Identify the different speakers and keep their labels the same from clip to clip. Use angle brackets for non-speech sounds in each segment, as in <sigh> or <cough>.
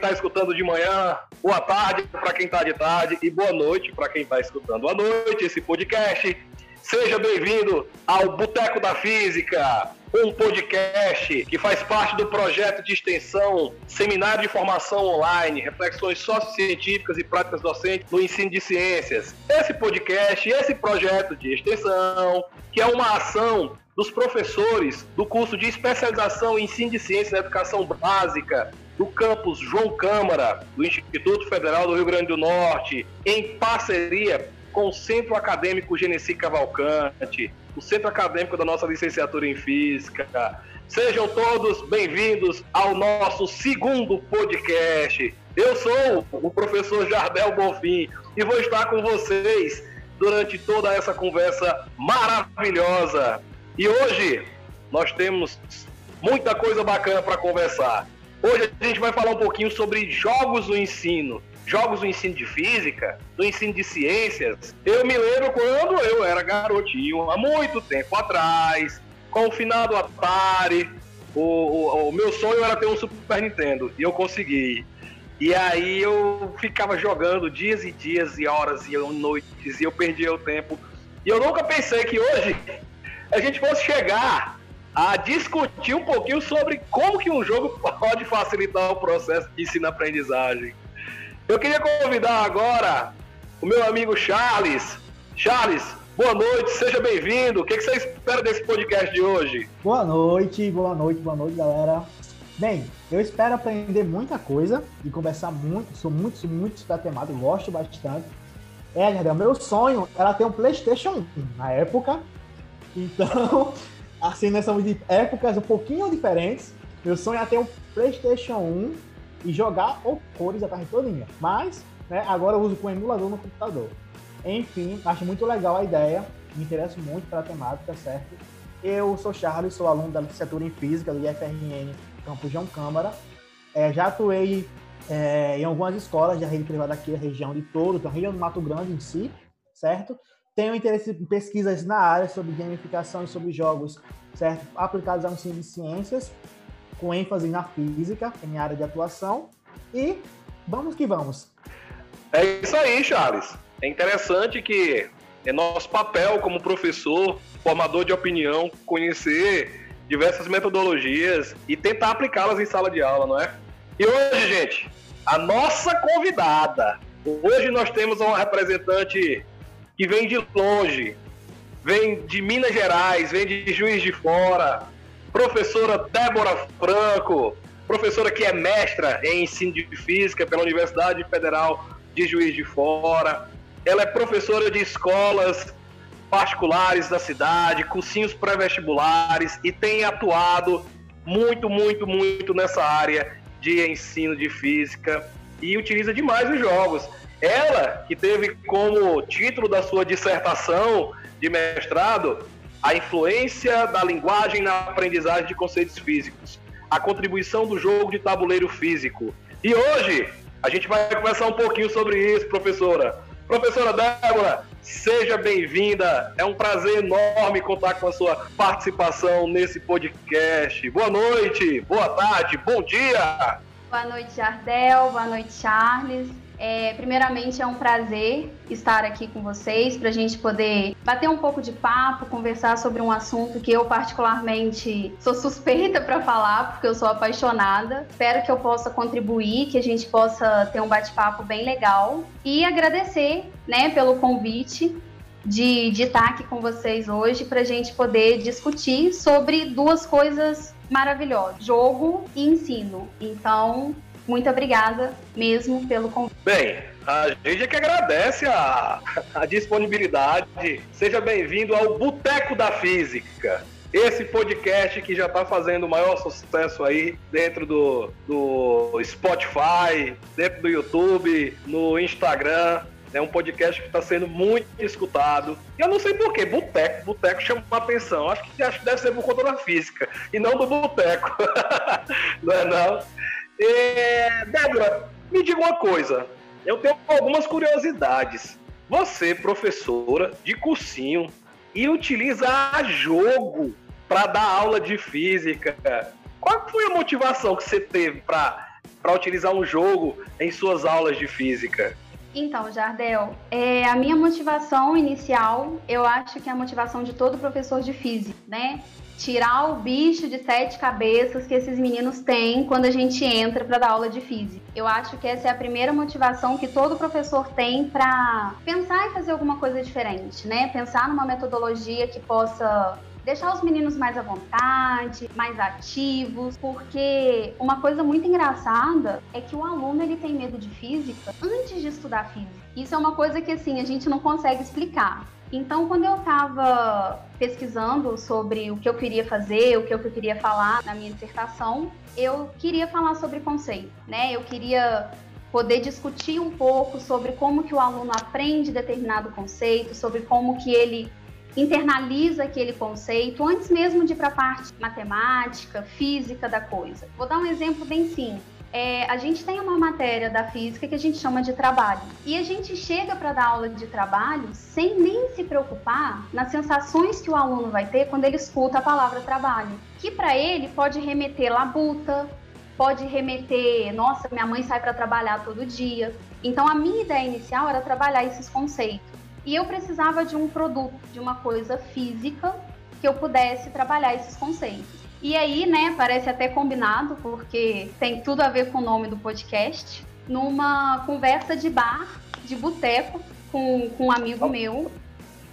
Speaker 1: está escutando de manhã, boa tarde para quem está de tarde e boa noite para quem está escutando à noite esse podcast. Seja bem-vindo ao Boteco da Física, um podcast que faz parte do projeto de extensão Seminário de Formação Online, Reflexões Sociocientíficas e Práticas Docentes no Ensino de Ciências. Esse podcast, esse projeto de extensão, que é uma ação dos professores do curso de especialização em ensino de ciência na educação básica do campus João Câmara, do Instituto Federal do Rio Grande do Norte, em parceria com o Centro Acadêmico Genesi Cavalcante, o Centro Acadêmico da nossa licenciatura em Física. Sejam todos bem-vindos ao nosso segundo podcast. Eu sou o professor Jardel Bonfim e vou estar com vocês durante toda essa conversa maravilhosa. E hoje nós temos muita coisa bacana para conversar. Hoje a gente vai falar um pouquinho sobre jogos no ensino. Jogos no ensino de física, no ensino de ciências. Eu me lembro quando eu era garotinho, há muito tempo atrás, com o final do Atari. O, o, o meu sonho era ter um Super Nintendo e eu consegui. E aí eu ficava jogando dias e dias e horas e noites e eu perdia o tempo. E eu nunca pensei que hoje a gente fosse chegar a discutir um pouquinho sobre como que um jogo pode facilitar o processo de ensino-aprendizagem. Eu queria convidar agora o meu amigo Charles. Charles, boa noite, seja bem-vindo. O que, você espera desse podcast de hoje?
Speaker 2: Boa noite, boa noite, boa noite, galera. Bem, eu espero aprender muita coisa e conversar muito, sou muito, sou muito da gosto bastante. É, Jardel, meu sonho era ter um PlayStation 1 na época. Então, assim, nós somos de épocas um pouquinho diferentes. Meu sonho é ter um PlayStation 1 e jogar horrores a tarde todinha. Mas, né, agora eu uso com emulador no computador. Enfim, acho muito legal a ideia. Me interesso muito pela temática, certo? Eu sou Charles, sou aluno da licenciatura em Física do IFRN Campus João Câmara. É, já atuei é, em algumas escolas da rede privada aqui, da região de Touro, da região do Mato Grande em si, certo? Tenho interesse em pesquisas na área sobre gamificação e sobre jogos, certo? Aplicados ao ensino de ciências, com ênfase na física, em minha área de atuação. E vamos que vamos.
Speaker 1: É isso aí, Charles. É interessante que é nosso papel como professor, formador de opinião, conhecer diversas metodologias e tentar aplicá-las em sala de aula, não é? E hoje, gente, a nossa convidada. Hoje nós temos uma representante que vem de longe, vem de Minas Gerais, vem de Juiz de Fora, professora Débora Franco, professora que é mestra em ensino de física pela Universidade Federal de Juiz de Fora. Ela é professora de escolas particulares da cidade, cursinhos pré-vestibulares e tem atuado muito, muito, muito nessa área de ensino de física e utiliza demais os jogos. Ela, que teve como título da sua dissertação de mestrado a influência da linguagem na aprendizagem de conceitos físicos, a contribuição do jogo de tabuleiro físico. E hoje a gente vai conversar um pouquinho sobre isso, professora. Professora Débora, seja bem-vinda. É um prazer enorme contar com a sua participação nesse podcast. Boa noite, boa tarde, bom dia.
Speaker 3: Boa noite, Jardel. Boa noite, Charles. É, primeiramente, é um prazer estar aqui com vocês para a gente poder bater um pouco de papo, conversar sobre um assunto que eu, particularmente, sou suspeita para falar, porque eu sou apaixonada. Espero que eu possa contribuir, que a gente possa ter um bate-papo bem legal. E agradecer né, pelo convite de, de estar aqui com vocês hoje para a gente poder discutir sobre duas coisas maravilhosas: jogo e ensino. Então, muito obrigada mesmo pelo convite.
Speaker 1: Bem, a gente é que agradece a, a disponibilidade. Seja bem-vindo ao Boteco da Física. Esse podcast que já está fazendo o maior sucesso aí dentro do, do Spotify, dentro do YouTube, no Instagram. É um podcast que está sendo muito escutado. E eu não sei porquê, boteco. Boteco chama a atenção. Acho que, acho que deve ser por conta da física e não do boteco. <laughs> não é não? É, Débora, me diga uma coisa. Eu tenho algumas curiosidades. Você, professora de cursinho, e utiliza a jogo para dar aula de física. Qual foi a motivação que você teve para para utilizar um jogo em suas aulas de física?
Speaker 3: Então, Jardel, é, a minha motivação inicial, eu acho que é a motivação de todo professor de física, né? Tirar o bicho de sete cabeças que esses meninos têm quando a gente entra para dar aula de física. Eu acho que essa é a primeira motivação que todo professor tem para pensar em fazer alguma coisa diferente, né? Pensar numa metodologia que possa deixar os meninos mais à vontade, mais ativos, porque uma coisa muito engraçada é que o aluno ele tem medo de física antes de estudar física. Isso é uma coisa que assim a gente não consegue explicar. Então, quando eu estava pesquisando sobre o que eu queria fazer, o que eu queria falar na minha dissertação, eu queria falar sobre conceito, né? Eu queria poder discutir um pouco sobre como que o aluno aprende determinado conceito, sobre como que ele internaliza aquele conceito antes mesmo de ir para a parte matemática, física da coisa. Vou dar um exemplo bem simples. É, a gente tem uma matéria da física que a gente chama de trabalho. E a gente chega para dar aula de trabalho sem nem se preocupar nas sensações que o aluno vai ter quando ele escuta a palavra trabalho. Que para ele pode remeter labuta, pode remeter, nossa, minha mãe sai para trabalhar todo dia. Então a minha ideia inicial era trabalhar esses conceitos. E eu precisava de um produto, de uma coisa física que eu pudesse trabalhar esses conceitos. E aí, né, parece até combinado, porque tem tudo a ver com o nome do podcast, numa conversa de bar, de boteco, com, com um amigo meu.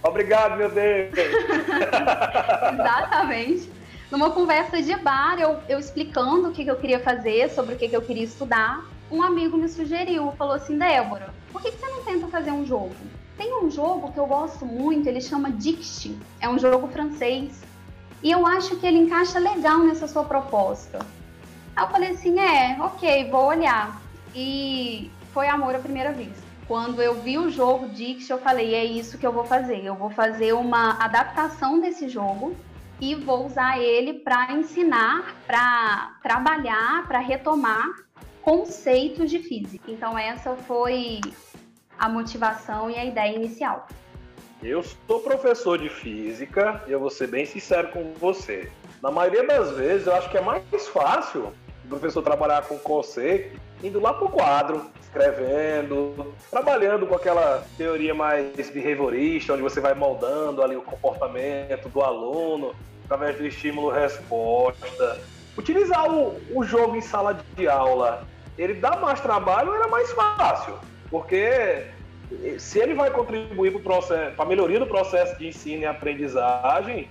Speaker 1: Obrigado, meu Deus! <laughs>
Speaker 3: Exatamente. Numa conversa de bar, eu, eu explicando o que, que eu queria fazer, sobre o que, que eu queria estudar, um amigo me sugeriu, falou assim, Débora, por que, que você não tenta fazer um jogo? Tem um jogo que eu gosto muito, ele chama Dixit. É um jogo francês. E eu acho que ele encaixa legal nessa sua proposta. Aí eu falei assim: é, ok, vou olhar. E foi amor à primeira vista. Quando eu vi o jogo Dixit, eu falei: é isso que eu vou fazer. Eu vou fazer uma adaptação desse jogo e vou usar ele para ensinar, para trabalhar, para retomar conceitos de física. Então, essa foi a motivação e a ideia inicial.
Speaker 1: Eu sou professor de física e eu vou ser bem sincero com você. Na maioria das vezes, eu acho que é mais fácil o professor trabalhar com conceito indo lá para o quadro, escrevendo, trabalhando com aquela teoria mais behaviorista, onde você vai moldando ali o comportamento do aluno através do estímulo-resposta. Utilizar o, o jogo em sala de aula, ele dá mais trabalho era mais fácil? Porque se ele vai contribuir para a melhoria do processo de ensino e aprendizagem,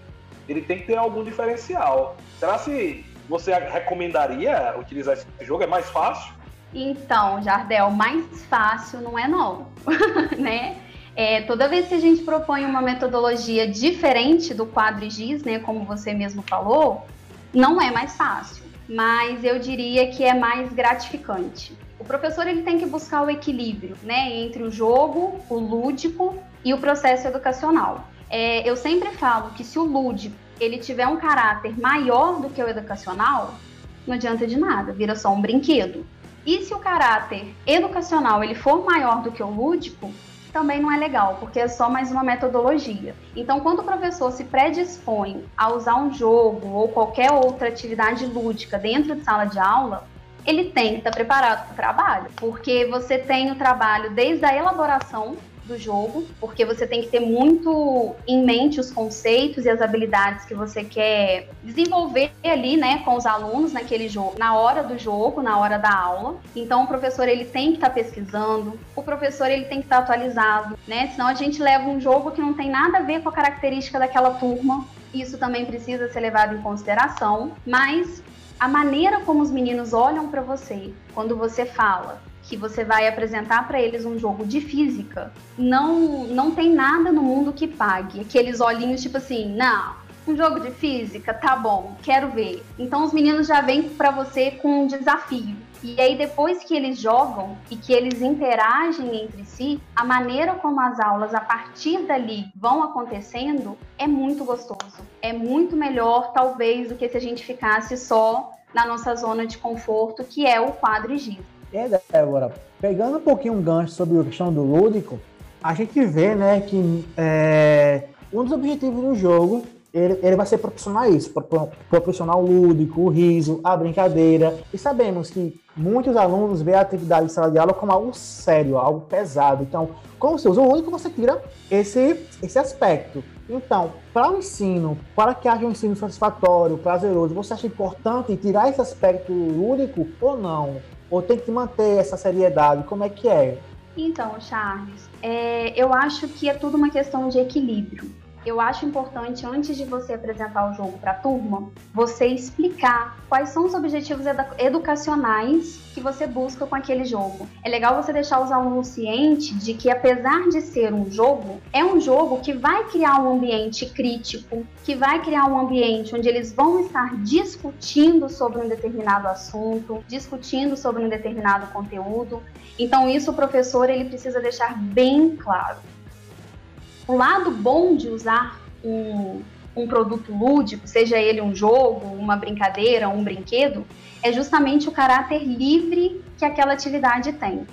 Speaker 1: ele tem que ter algum diferencial. Será se você recomendaria utilizar esse jogo? É mais fácil?
Speaker 3: Então, Jardel, mais fácil não é não, <laughs> né? É, toda vez que a gente propõe uma metodologia diferente do quadro GIS, né, como você mesmo falou, não é mais fácil, mas eu diria que é mais gratificante. O professor ele tem que buscar o equilíbrio, né, entre o jogo, o lúdico e o processo educacional. É, eu sempre falo que se o lúdico ele tiver um caráter maior do que o educacional, não adianta de nada, vira só um brinquedo. E se o caráter educacional ele for maior do que o lúdico, também não é legal, porque é só mais uma metodologia. Então, quando o professor se predispõe a usar um jogo ou qualquer outra atividade lúdica dentro de sala de aula, ele tem que estar preparado para o trabalho, porque você tem o trabalho desde a elaboração do jogo, porque você tem que ter muito em mente os conceitos e as habilidades que você quer desenvolver ali, né, com os alunos naquele jogo, na hora do jogo, na hora da aula. Então o professor ele tem que estar pesquisando, o professor ele tem que estar atualizado, né? Senão a gente leva um jogo que não tem nada a ver com a característica daquela turma. Isso também precisa ser levado em consideração, mas a maneira como os meninos olham para você quando você fala que você vai apresentar para eles um jogo de física, não não tem nada no mundo que pague. Aqueles olhinhos tipo assim, não, um jogo de física, tá bom, quero ver. Então os meninos já vêm para você com um desafio. E aí depois que eles jogam e que eles interagem entre si, a maneira como as aulas a partir dali vão acontecendo é muito gostoso. É muito melhor talvez do que se a gente ficasse só na nossa zona de conforto, que é o quadro e giz.
Speaker 2: É, Débora, pegando um pouquinho um gancho sobre a questão do lúdico, a gente vê, né, que é, um dos objetivos do jogo ele, ele vai ser proporcional a isso, proporcional ao lúdico, o riso, a brincadeira. E sabemos que muitos alunos veem a atividade de sala de aula como algo sério, algo pesado. Então, com você usa o lúdico, você tira esse, esse aspecto. Então, para o ensino, para que haja um ensino satisfatório, prazeroso, você acha importante tirar esse aspecto lúdico ou não? Ou tem que manter essa seriedade? Como é que é?
Speaker 3: Então, Charles, é, eu acho que é tudo uma questão de equilíbrio eu acho importante, antes de você apresentar o jogo para a turma, você explicar quais são os objetivos educacionais que você busca com aquele jogo. É legal você deixar os alunos cientes de que, apesar de ser um jogo, é um jogo que vai criar um ambiente crítico, que vai criar um ambiente onde eles vão estar discutindo sobre um determinado assunto, discutindo sobre um determinado conteúdo. Então, isso o professor ele precisa deixar bem claro. O lado bom de usar um, um produto lúdico, seja ele um jogo, uma brincadeira, um brinquedo, é justamente o caráter livre que aquela atividade tem.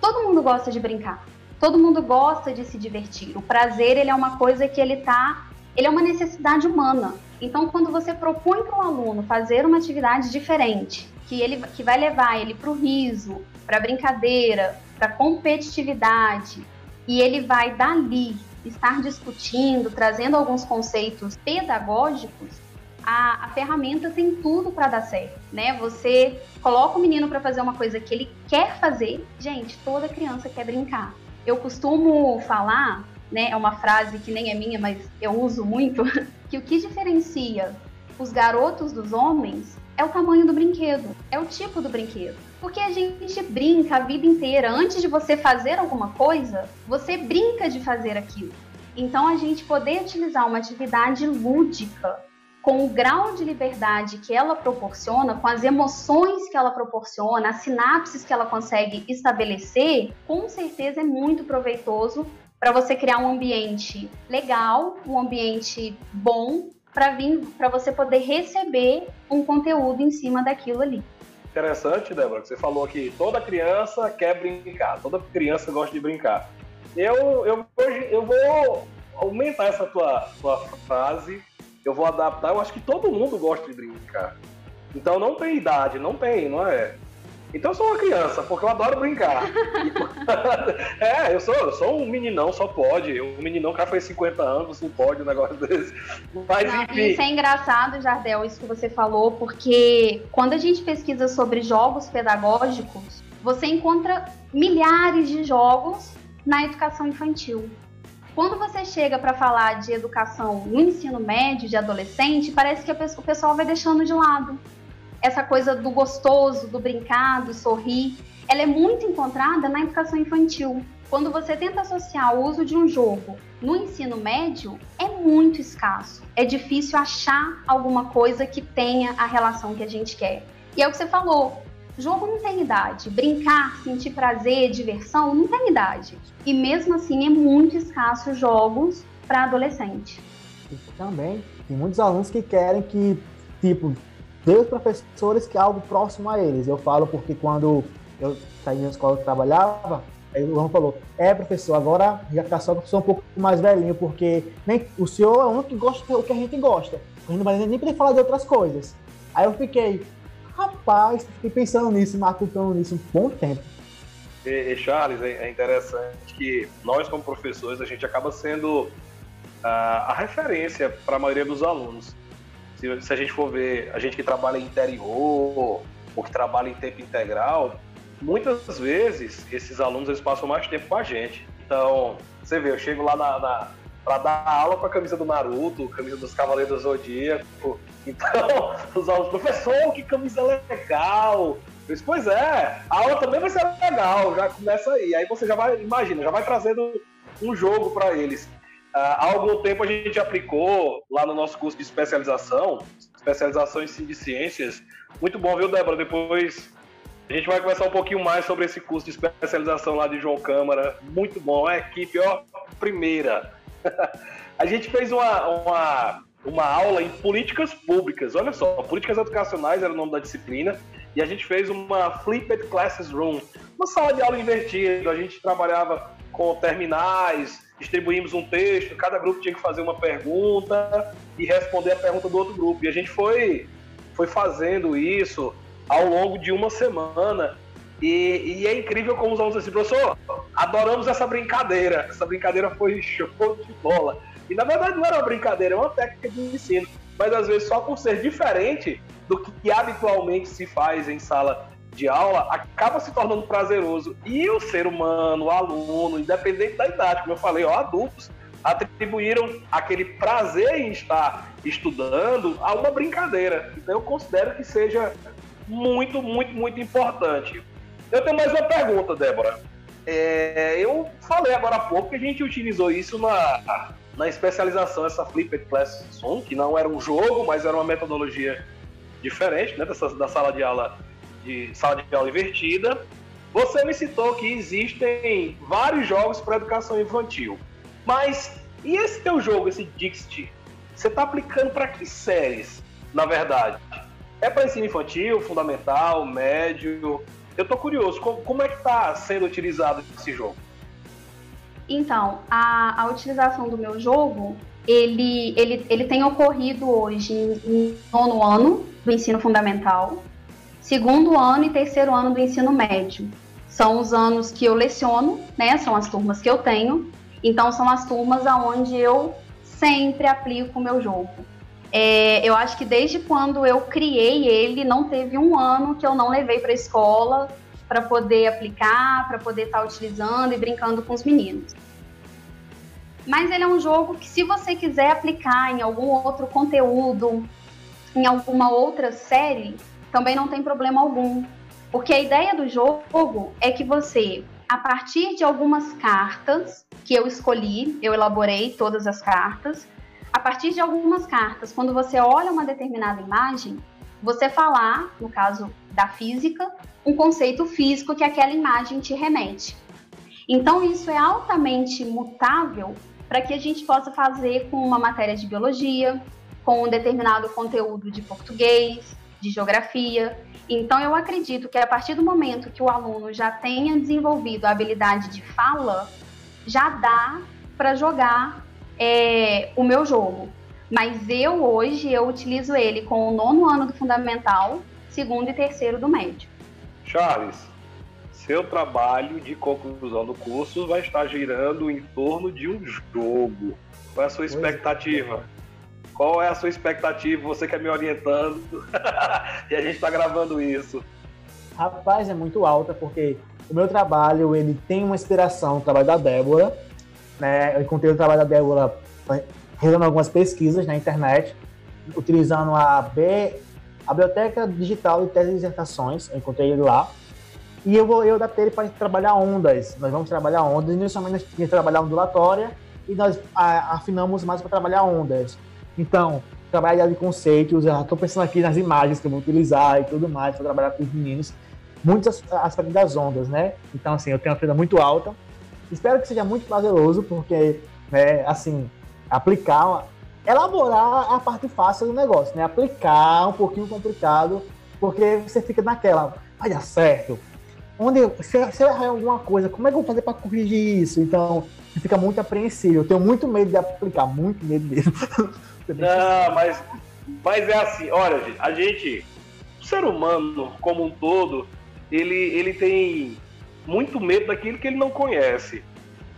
Speaker 3: Todo mundo gosta de brincar, todo mundo gosta de se divertir. O prazer ele é uma coisa que ele tá, ele é uma necessidade humana. Então, quando você propõe para um aluno fazer uma atividade diferente, que ele que vai levar ele para o riso, para a brincadeira, para a competitividade, e ele vai dali estar discutindo, trazendo alguns conceitos pedagógicos, a, a ferramenta tem tudo para dar certo, né? Você coloca o menino para fazer uma coisa que ele quer fazer. Gente, toda criança quer brincar. Eu costumo falar, né? É uma frase que nem é minha, mas eu uso muito, <laughs> que o que diferencia os garotos dos homens é o tamanho do brinquedo, é o tipo do brinquedo. Porque a gente brinca a vida inteira. Antes de você fazer alguma coisa, você brinca de fazer aquilo. Então, a gente poder utilizar uma atividade lúdica com o grau de liberdade que ela proporciona, com as emoções que ela proporciona, as sinapses que ela consegue estabelecer, com certeza é muito proveitoso para você criar um ambiente legal, um ambiente bom para vir para você poder receber um conteúdo em cima daquilo ali.
Speaker 1: Interessante, Débora, que você falou que toda criança quer brincar, toda criança gosta de brincar. Eu, eu, hoje, eu vou aumentar essa tua, tua frase, eu vou adaptar. Eu acho que todo mundo gosta de brincar. Então não tem idade, não tem, não é? Então eu sou uma criança, porque eu adoro brincar. <laughs> é, eu sou, eu sou um meninão, só pode. Um meninão que já fez 50 anos, não pode um negócio desse. Mas não, enfim.
Speaker 3: Isso é engraçado, Jardel, isso que você falou, porque quando a gente pesquisa sobre jogos pedagógicos, você encontra milhares de jogos na educação infantil. Quando você chega para falar de educação no ensino médio, de adolescente, parece que o pessoal vai deixando de lado essa coisa do gostoso, do brincar, do sorrir, ela é muito encontrada na educação infantil. Quando você tenta associar o uso de um jogo no ensino médio, é muito escasso. É difícil achar alguma coisa que tenha a relação que a gente quer. E é o que você falou, jogo não tem idade. Brincar, sentir prazer, diversão, não tem idade. E mesmo assim é muito escasso jogos para adolescente.
Speaker 2: Também tem muitos alunos que querem que, tipo, os professores que é algo próximo a eles. Eu falo porque quando eu saí da escola trabalhava, aí o João falou, é professor, agora já tá só um pouco mais velhinho, porque nem, o senhor é único que gosta do que a gente gosta. A gente não vai nem poder falar de outras coisas. Aí eu fiquei, rapaz, fiquei pensando nisso, matutando nisso um bom tempo.
Speaker 1: E, e Charles, é, é interessante que nós, como professores, a gente acaba sendo uh, a referência para a maioria dos alunos. Se, se a gente for ver, a gente que trabalha em interior ou que trabalha em tempo integral, muitas vezes esses alunos eles passam mais tempo com a gente. Então, você vê, eu chego lá na, na para dar aula com a camisa do Naruto, camisa dos Cavaleiros do Zodíaco. Então, <laughs> os alunos, professor, que camisa legal! Eu disse, pois é, a aula também vai ser legal, já começa aí. Aí você já vai, imagina, já vai trazendo um jogo para eles. Ah, há algum tempo a gente aplicou lá no nosso curso de especialização, especialização em ciências. Muito bom, viu, Débora? Depois a gente vai conversar um pouquinho mais sobre esse curso de especialização lá de João Câmara. Muito bom, a equipe, ó, primeira. <laughs> a gente fez uma, uma, uma aula em políticas públicas. Olha só, políticas educacionais era o nome da disciplina. E a gente fez uma flipped classes room, uma sala de aula invertida. A gente trabalhava com terminais, distribuímos um texto, cada grupo tinha que fazer uma pergunta e responder a pergunta do outro grupo. E a gente foi, foi fazendo isso ao longo de uma semana. E, e é incrível como os alunos assim, professor, adoramos essa brincadeira. Essa brincadeira foi <laughs> show de bola. E na verdade não era uma brincadeira, é uma técnica de ensino. Mas às vezes só por ser diferente do que habitualmente se faz em sala de aula, acaba se tornando prazeroso. E o ser humano, o aluno, independente da idade, como eu falei, ó, adultos, atribuíram aquele prazer em estar estudando a uma brincadeira. Então eu considero que seja muito, muito, muito importante. Eu tenho mais uma pergunta, Débora. É, eu falei agora há pouco que a gente utilizou isso na, na especialização, essa Flipped Classroom, que não era um jogo, mas era uma metodologia diferente, né, dessa, da sala de aula de sala de aula invertida. Você me citou que existem vários jogos para educação infantil. Mas e esse teu jogo, esse Dixit, você está aplicando para que séries, na verdade? É para ensino infantil, fundamental, médio? Eu tô curioso, como, é que está sendo utilizado esse jogo?
Speaker 3: Então, a, a utilização do meu jogo, ele, ele, ele tem ocorrido hoje em nono ano do ensino fundamental, segundo ano e terceiro ano do ensino médio. São os anos que eu leciono, né? São as turmas que eu tenho. Então são as turmas aonde eu sempre aplico o meu jogo. É, eu acho que desde quando eu criei ele, não teve um ano que eu não levei para a escola para poder aplicar, para poder estar tá utilizando e brincando com os meninos. Mas ele é um jogo que, se você quiser aplicar em algum outro conteúdo, em alguma outra série, também não tem problema algum. Porque a ideia do jogo é que você, a partir de algumas cartas que eu escolhi, eu elaborei todas as cartas, a partir de algumas cartas, quando você olha uma determinada imagem, você falar, no caso da física, um conceito físico que aquela imagem te remete. Então, isso é altamente mutável para que a gente possa fazer com uma matéria de biologia, com um determinado conteúdo de português, de geografia. Então, eu acredito que a partir do momento que o aluno já tenha desenvolvido a habilidade de fala, já dá para jogar é, o meu jogo. Mas eu hoje eu utilizo ele com o nono ano do fundamental, segundo e terceiro do médio.
Speaker 1: Charles, seu trabalho de conclusão do curso vai estar girando em torno de um jogo. Qual é a sua é. expectativa? Qual é a sua expectativa? Você que é me orientando <laughs> e a gente está gravando isso.
Speaker 2: Rapaz, é muito alta porque o meu trabalho ele tem uma inspiração no trabalho da Débora. Né? Eu encontrei o trabalho da Débora realizando algumas pesquisas na internet, utilizando a, B, a Biblioteca Digital de Tese e Dissertações. Eu encontrei ele lá. E eu vou eu adaptei ele para trabalhar ondas. Nós vamos trabalhar ondas. Inicialmente nós tínhamos trabalhar ondulatória e nós a, afinamos mais para trabalhar ondas. Então, trabalhar de conceitos, eu estou pensando aqui nas imagens que eu vou utilizar e tudo mais para trabalhar com os meninos. Muitos aspectos das ondas, né? Então, assim, eu tenho uma freira muito alta. Espero que seja muito prazeroso, porque, né, assim, aplicar, elaborar é a parte fácil do negócio, né? Aplicar um pouquinho complicado, porque você fica naquela, vai dar certo. Onde, se, se eu errar alguma coisa, como é que eu vou fazer para corrigir isso? Então, fica muito apreensivo. Eu tenho muito medo de aplicar, muito medo mesmo. <laughs>
Speaker 1: Não, mas, mas é assim, olha, a gente, o ser humano como um todo, ele, ele tem muito medo daquilo que ele não conhece.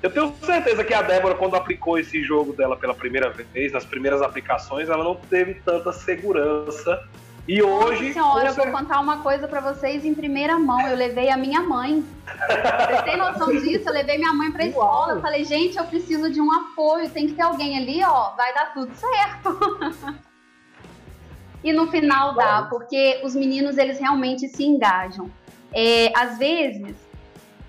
Speaker 1: Eu tenho certeza que a Débora, quando aplicou esse jogo dela pela primeira vez, nas primeiras aplicações, ela não teve tanta segurança e hoje.
Speaker 3: Senhora, você... eu vou contar uma coisa para vocês em primeira mão. Eu levei a minha mãe. Vocês têm noção disso? Eu levei minha mãe pra escola. Eu falei, gente, eu preciso de um apoio. Tem que ter alguém ali, ó. Vai dar tudo certo. <laughs> e no final dá, porque os meninos, eles realmente se engajam. É, às vezes,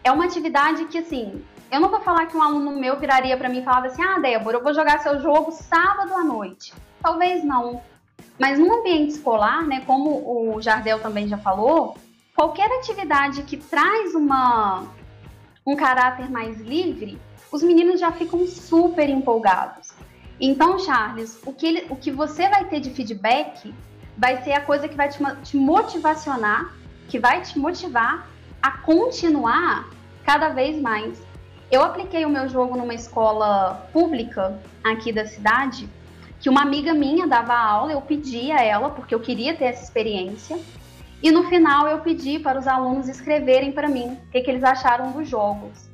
Speaker 3: é uma atividade que, assim, eu não vou falar que um aluno meu viraria para mim e falava assim: Ah, Débora, eu vou jogar seu jogo sábado à noite. Talvez não. Mas no ambiente escolar, né, como o Jardel também já falou, qualquer atividade que traz uma, um caráter mais livre, os meninos já ficam super empolgados. Então, Charles, o que, ele, o que você vai ter de feedback vai ser a coisa que vai te, te motivacionar, que vai te motivar a continuar cada vez mais. Eu apliquei o meu jogo numa escola pública aqui da cidade que uma amiga minha dava aula, eu pedi a ela, porque eu queria ter essa experiência, e no final eu pedi para os alunos escreverem para mim o que, que eles acharam dos jogos.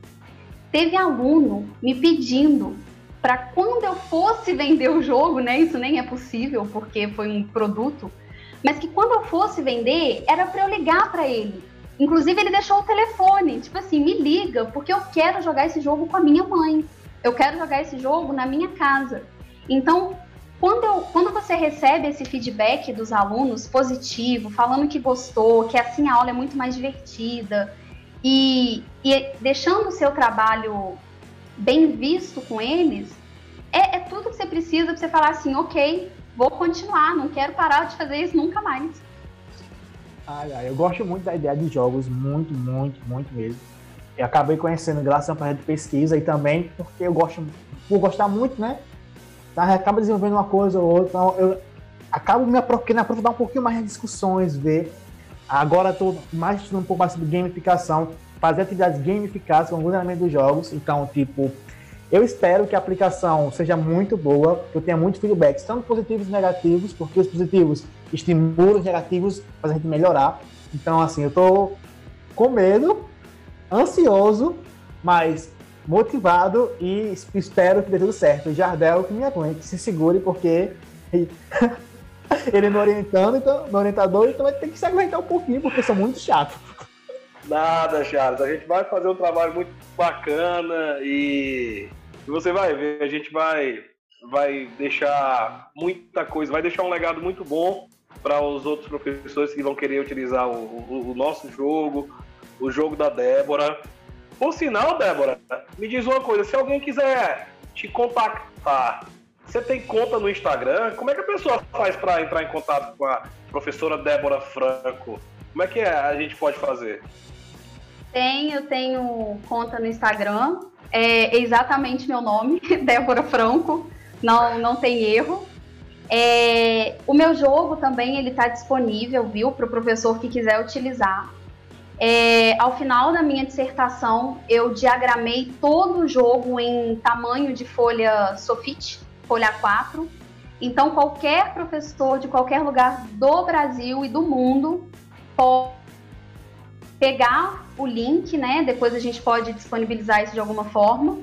Speaker 3: Teve aluno me pedindo para quando eu fosse vender o jogo, né? Isso nem é possível porque foi um produto, mas que quando eu fosse vender era para eu ligar para ele. Inclusive ele deixou o telefone, tipo assim, me liga porque eu quero jogar esse jogo com a minha mãe. Eu quero jogar esse jogo na minha casa. Então, quando, eu, quando você recebe esse feedback dos alunos positivo, falando que gostou, que assim a aula é muito mais divertida e, e deixando o seu trabalho bem visto com eles, é, é tudo que você precisa para você falar assim, ok, vou continuar, não quero parar de fazer isso nunca mais.
Speaker 2: Ai, ai, eu gosto muito da ideia de jogos, muito, muito, muito mesmo. Eu acabei conhecendo graças a uma de pesquisa e também porque eu gosto, por gostar muito, né? Tá? acaba desenvolvendo uma coisa ou outra. Então eu acabo me aprofundar um pouquinho mais nas discussões, ver. Agora estou mais estudando um pouco mais sobre gamificação, fazer atividades gamificadas com o funcionamento dos jogos. Então, tipo, eu espero que a aplicação seja muito boa, que eu tenha muitos feedbacks, tanto positivos e negativos, porque os positivos estimulam os negativos, fazem a gente melhorar. Então, assim, eu tô com medo, ansioso, mas motivado e espero que dê tudo certo. Jardel que me aguente, se segure, porque <laughs> ele me orientando, então, no orientador, então vai ter que se aguentar um pouquinho, porque sou muito chato.
Speaker 1: Nada, Charles. A gente vai fazer um trabalho muito bacana e você vai ver, a gente vai, vai deixar muita coisa, vai deixar um legado muito bom para os outros professores que vão querer utilizar o, o, o nosso jogo, o jogo da Débora. Por sinal, Débora, me diz uma coisa: se alguém quiser te contactar, você tem conta no Instagram? Como é que a pessoa faz para entrar em contato com a professora Débora Franco? Como é que é, a gente pode fazer?
Speaker 3: Tenho, tenho conta no Instagram. É exatamente meu nome, <laughs> Débora Franco. Não, não tem erro. É, o meu jogo também ele está disponível, viu, para o professor que quiser utilizar. É, ao final da minha dissertação, eu diagramei todo o jogo em tamanho de folha Sofit, folha 4. Então, qualquer professor de qualquer lugar do Brasil e do mundo pode pegar o link, né? Depois a gente pode disponibilizar isso de alguma forma.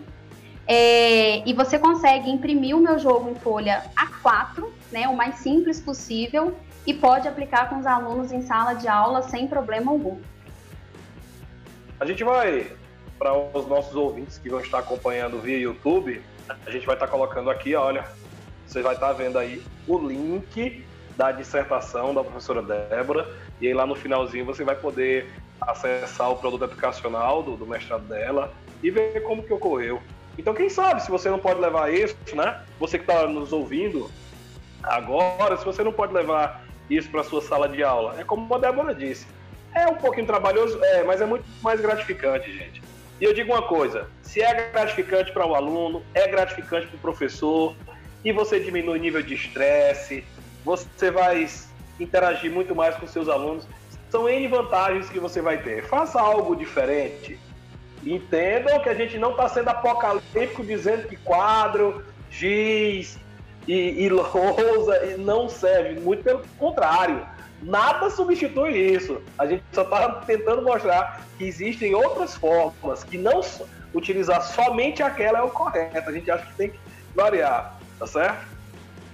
Speaker 3: É, e você consegue imprimir o meu jogo em folha A4, né? O mais simples possível, e pode aplicar com os alunos em sala de aula sem problema algum.
Speaker 1: A gente vai, para os nossos ouvintes que vão estar acompanhando via YouTube, a gente vai estar colocando aqui, olha, você vai estar vendo aí o link da dissertação da professora Débora, e aí lá no finalzinho você vai poder acessar o produto educacional do, do mestrado dela e ver como que ocorreu. Então, quem sabe, se você não pode levar isso, né? Você que está nos ouvindo agora, se você não pode levar isso para sua sala de aula, é como a Débora disse, é um pouquinho trabalhoso, é, mas é muito mais gratificante, gente. E eu digo uma coisa: se é gratificante para o aluno, é gratificante para o professor, e você diminui o nível de estresse, você vai interagir muito mais com seus alunos. São N vantagens que você vai ter. Faça algo diferente. Entendam que a gente não está sendo apocalíptico dizendo que quadro, giz e, e lousa não serve. Muito pelo contrário Nada substitui isso. A gente só está tentando mostrar que existem outras formas, que não utilizar somente aquela é o correto. A gente acha que tem que variar, tá certo?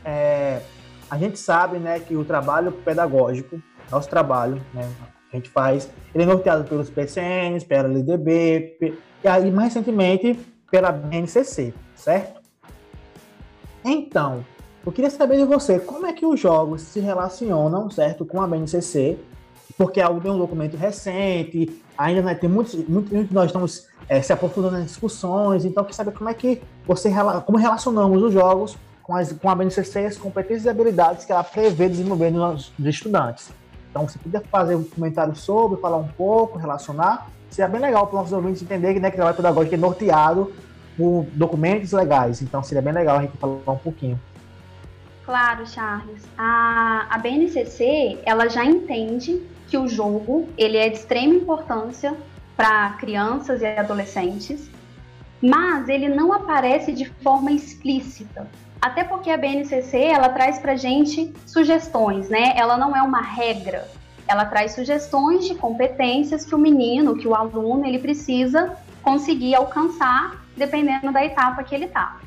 Speaker 2: É, a gente sabe né, que o trabalho pedagógico, nosso trabalho, né, a gente faz, ele é norteado pelos PCNs, pela LDB, e aí mais recentemente pela BNCC, certo? Então, eu queria saber de você, como é que os jogos se relacionam, certo, com a BNCC? Porque é algo de um documento recente, ainda né, tem muitos, muitos nós estamos é, se aprofundando nas discussões, então eu queria saber como é que você como relacionamos os jogos com, as, com a BNCC, as competências e habilidades que ela prevê desenvolver nos, nos estudantes. Então, você podia fazer um comentário sobre, falar um pouco, relacionar. Seria bem legal para os nossos ouvintes entenderem né, que trabalho pedagógico é norteado por documentos legais. Então, seria bem legal a gente falar um pouquinho.
Speaker 3: Claro, Charles. A, a BNCC, ela já entende que o jogo, ele é de extrema importância para crianças e adolescentes, mas ele não aparece de forma explícita. Até porque a BNCC ela traz para gente sugestões, né? Ela não é uma regra. Ela traz sugestões de competências que o menino, que o aluno, ele precisa conseguir alcançar, dependendo da etapa que ele está.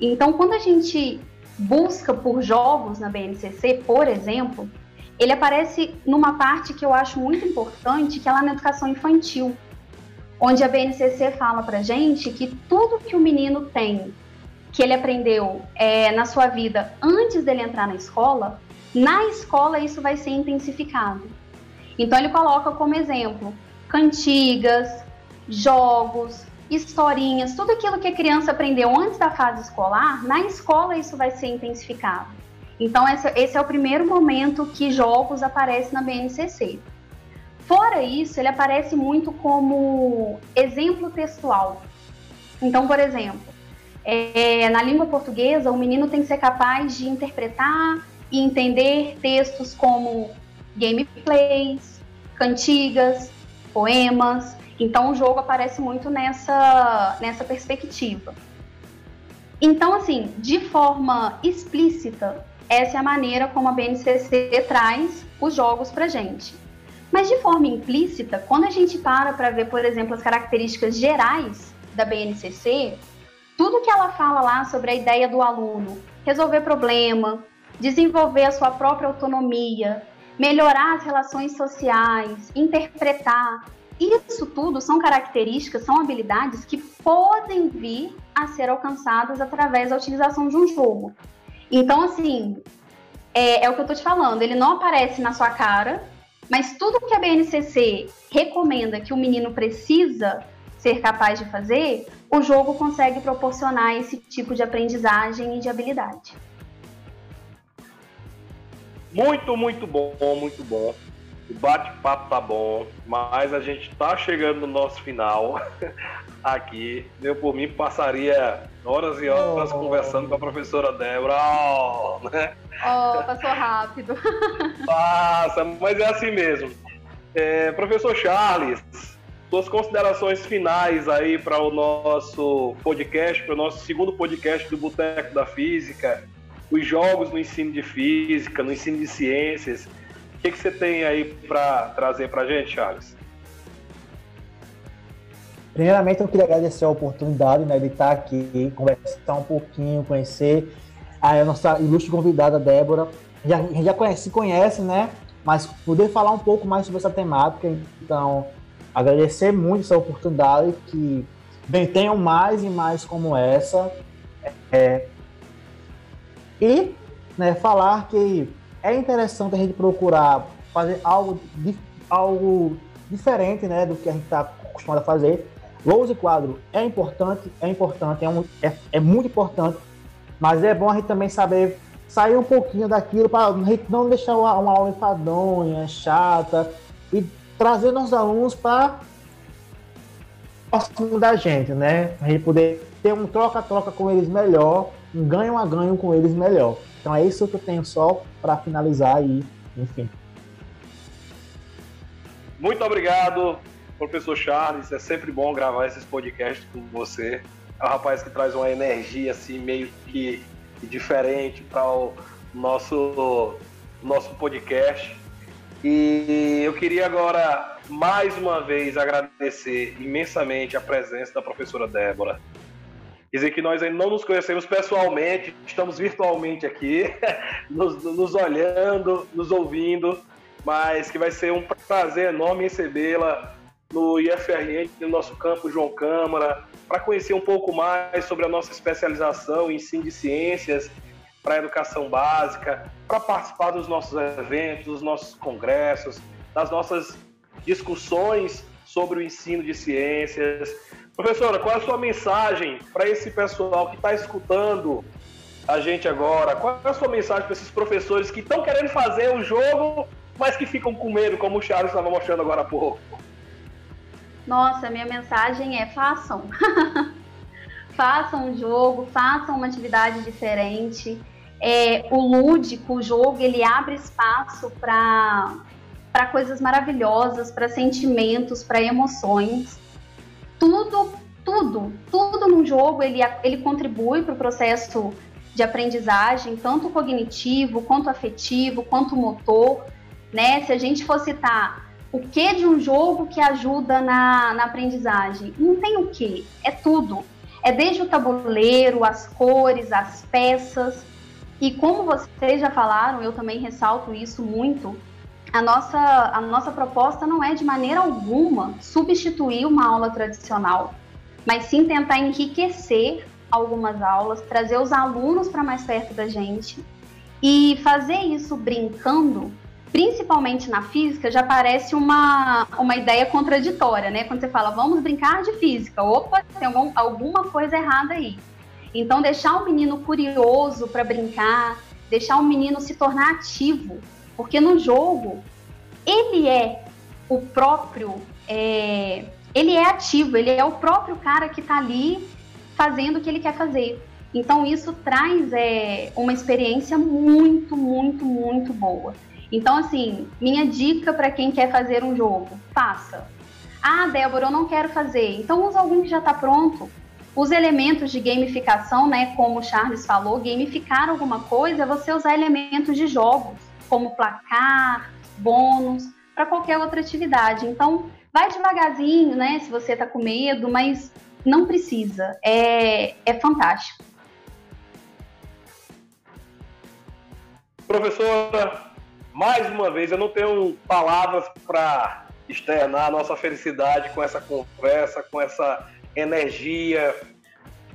Speaker 3: Então, quando a gente busca por jogos na BNCC, por exemplo, ele aparece numa parte que eu acho muito importante, que é lá na educação infantil, onde a BNCC fala para gente que tudo que o menino tem, que ele aprendeu é, na sua vida antes dele entrar na escola, na escola isso vai ser intensificado. Então ele coloca como exemplo cantigas, jogos, historinhas, tudo aquilo que a criança aprendeu antes da fase escolar, na escola isso vai ser intensificado. Então, esse, é o primeiro momento que jogos aparecem na BNCC. Fora isso, ele aparece muito como exemplo textual. Então, por exemplo, é, na língua portuguesa, o menino tem que ser capaz de interpretar e entender textos como gameplays, cantigas, poemas, então o jogo aparece muito nessa, nessa perspectiva. Então, assim, de forma explícita, essa é a maneira como a BNCC traz os jogos para gente. Mas de forma implícita, quando a gente para para ver, por exemplo, as características gerais da BNCC, tudo que ela fala lá sobre a ideia do aluno resolver problema, desenvolver a sua própria autonomia, melhorar as relações sociais, interpretar, isso tudo são características, são habilidades que podem vir a ser alcançadas através da utilização de um jogo. Então, assim, é, é o que eu estou te falando, ele não aparece na sua cara, mas tudo que a BNCC recomenda que o menino precisa ser capaz de fazer, o jogo consegue proporcionar esse tipo de aprendizagem e de habilidade.
Speaker 1: Muito, muito bom, muito bom. O bate-papo tá bom, mas a gente tá chegando no nosso final <laughs> aqui. Eu, por mim, passaria horas e horas oh. conversando com a professora Débora. Oh,
Speaker 3: né? oh passou rápido. <laughs>
Speaker 1: Passa, mas é assim mesmo. É, professor Charles, suas considerações finais aí para o nosso podcast, para o nosso segundo podcast do Boteco da Física, os jogos no ensino de física, no ensino de ciências o que, que você tem aí para trazer para a gente, Charles?
Speaker 2: Primeiramente, eu queria agradecer a oportunidade né, de estar aqui, conversar um pouquinho, conhecer a nossa ilustre convidada Débora. Já, já conhece, se conhece, né? Mas poder falar um pouco mais sobre essa temática. Então, agradecer muito essa oportunidade, que bem, tenham mais e mais como essa. É, e né, falar que é interessante a gente procurar fazer algo, algo diferente né, do que a gente está acostumado a fazer. Lousa e quadro é importante, é importante, é, um, é, é, muito importante, mas é bom a gente também saber sair um pouquinho daquilo para não deixar uma, uma aula enfadonha, chata, e trazer nossos alunos para próximo da gente, né? A gente poder ter um troca-troca com eles melhor, um ganho a ganho com eles melhor. Então é isso que eu tenho só para finalizar aí, enfim.
Speaker 1: Muito obrigado, professor Charles. É sempre bom gravar esses podcasts com você. É um rapaz que traz uma energia assim meio que diferente para o nosso nosso podcast. E eu queria agora mais uma vez agradecer imensamente a presença da professora Débora dizer que nós ainda não nos conhecemos pessoalmente, estamos virtualmente aqui, <laughs> nos, nos, olhando, nos ouvindo, mas que vai ser um prazer enorme recebê-la no IFRN, no nosso campo João Câmara, para conhecer um pouco mais sobre a nossa especialização em ensino de ciências para a educação básica, para participar dos nossos eventos, dos nossos congressos, das nossas discussões sobre o ensino de ciências, Professora, qual é a sua mensagem para esse pessoal que está escutando a gente agora? Qual é a sua mensagem para esses professores que estão querendo fazer o jogo, mas que ficam com medo, como o Charles estava mostrando agora há pouco?
Speaker 3: Nossa, minha mensagem é façam. <laughs> façam um jogo, façam uma atividade diferente. É, o lúdico, o jogo, ele abre espaço para coisas maravilhosas, para sentimentos, para emoções tudo, tudo, tudo num jogo ele, ele contribui para o processo de de aprendizagem, tanto cognitivo, quanto afetivo, quanto motor, né? Se a gente for citar o que de um jogo que ajuda na, na aprendizagem, não tem o que, é tudo. É desde o tabuleiro, as cores, as peças. E como vocês já falaram, eu também ressalto isso muito, a nossa, a nossa proposta não é de maneira alguma substituir uma aula tradicional, mas sim tentar enriquecer algumas aulas, trazer os alunos para mais perto da gente e fazer isso brincando, principalmente na física, já parece uma, uma ideia contraditória, né? Quando você fala, vamos brincar de física, opa, tem algum, alguma coisa errada aí. Então, deixar o menino curioso para brincar, deixar o menino se tornar ativo, porque no jogo ele é o próprio, é, ele é ativo, ele é o próprio cara que está ali fazendo o que ele quer fazer. Então isso traz é, uma experiência muito, muito, muito boa. Então assim, minha dica para quem quer fazer um jogo, faça. Ah, Débora, eu não quero fazer. Então usa algum que já está pronto. Os elementos de gamificação, né, como o Charles falou, gamificar alguma coisa é você usar elementos de jogos, como placar, bônus, para qualquer outra atividade. Então, vai devagarzinho, né, se você está com medo, mas não precisa. É, é fantástico.
Speaker 1: Professora, mais uma vez, eu não tenho palavras para externar a nossa felicidade com essa conversa, com essa energia,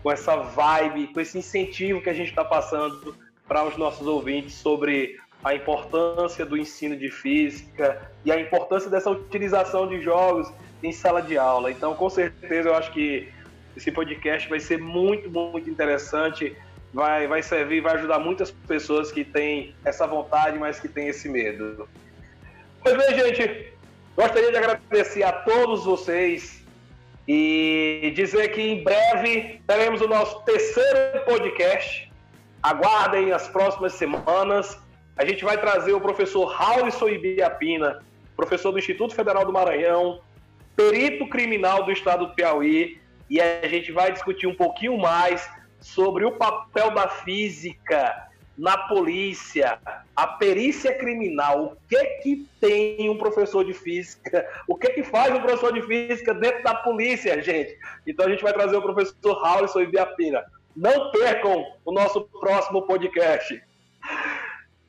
Speaker 1: com essa vibe, com esse incentivo que a gente está passando para os nossos ouvintes sobre a importância do ensino de física e a importância dessa utilização de jogos em sala de aula. Então, com certeza, eu acho que esse podcast vai ser muito, muito interessante. Vai, vai servir, vai ajudar muitas pessoas que têm essa vontade, mas que têm esse medo. Pois bem, gente, gostaria de agradecer a todos vocês e dizer que em breve teremos o nosso terceiro podcast. Aguardem as próximas semanas. A gente vai trazer o professor Raulison Ibiapina, professor do Instituto Federal do Maranhão, perito criminal do estado do Piauí, e a gente vai discutir um pouquinho mais sobre o papel da física na polícia, a perícia criminal, o que que tem um professor de física, o que que faz um professor de física dentro da polícia, gente. Então a gente vai trazer o professor Raulson Ibiapina. Não percam o nosso próximo podcast.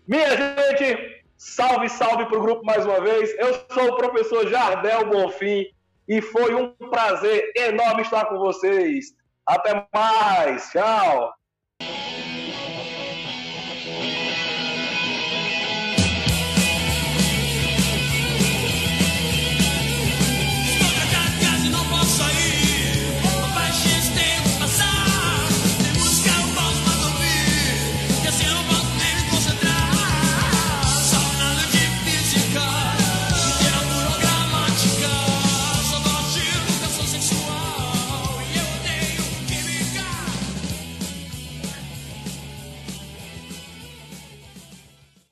Speaker 1: Minha gente, salve, salve para o grupo mais uma vez. Eu sou o professor Jardel Bonfim e foi um prazer enorme estar com vocês. Até mais. Tchau.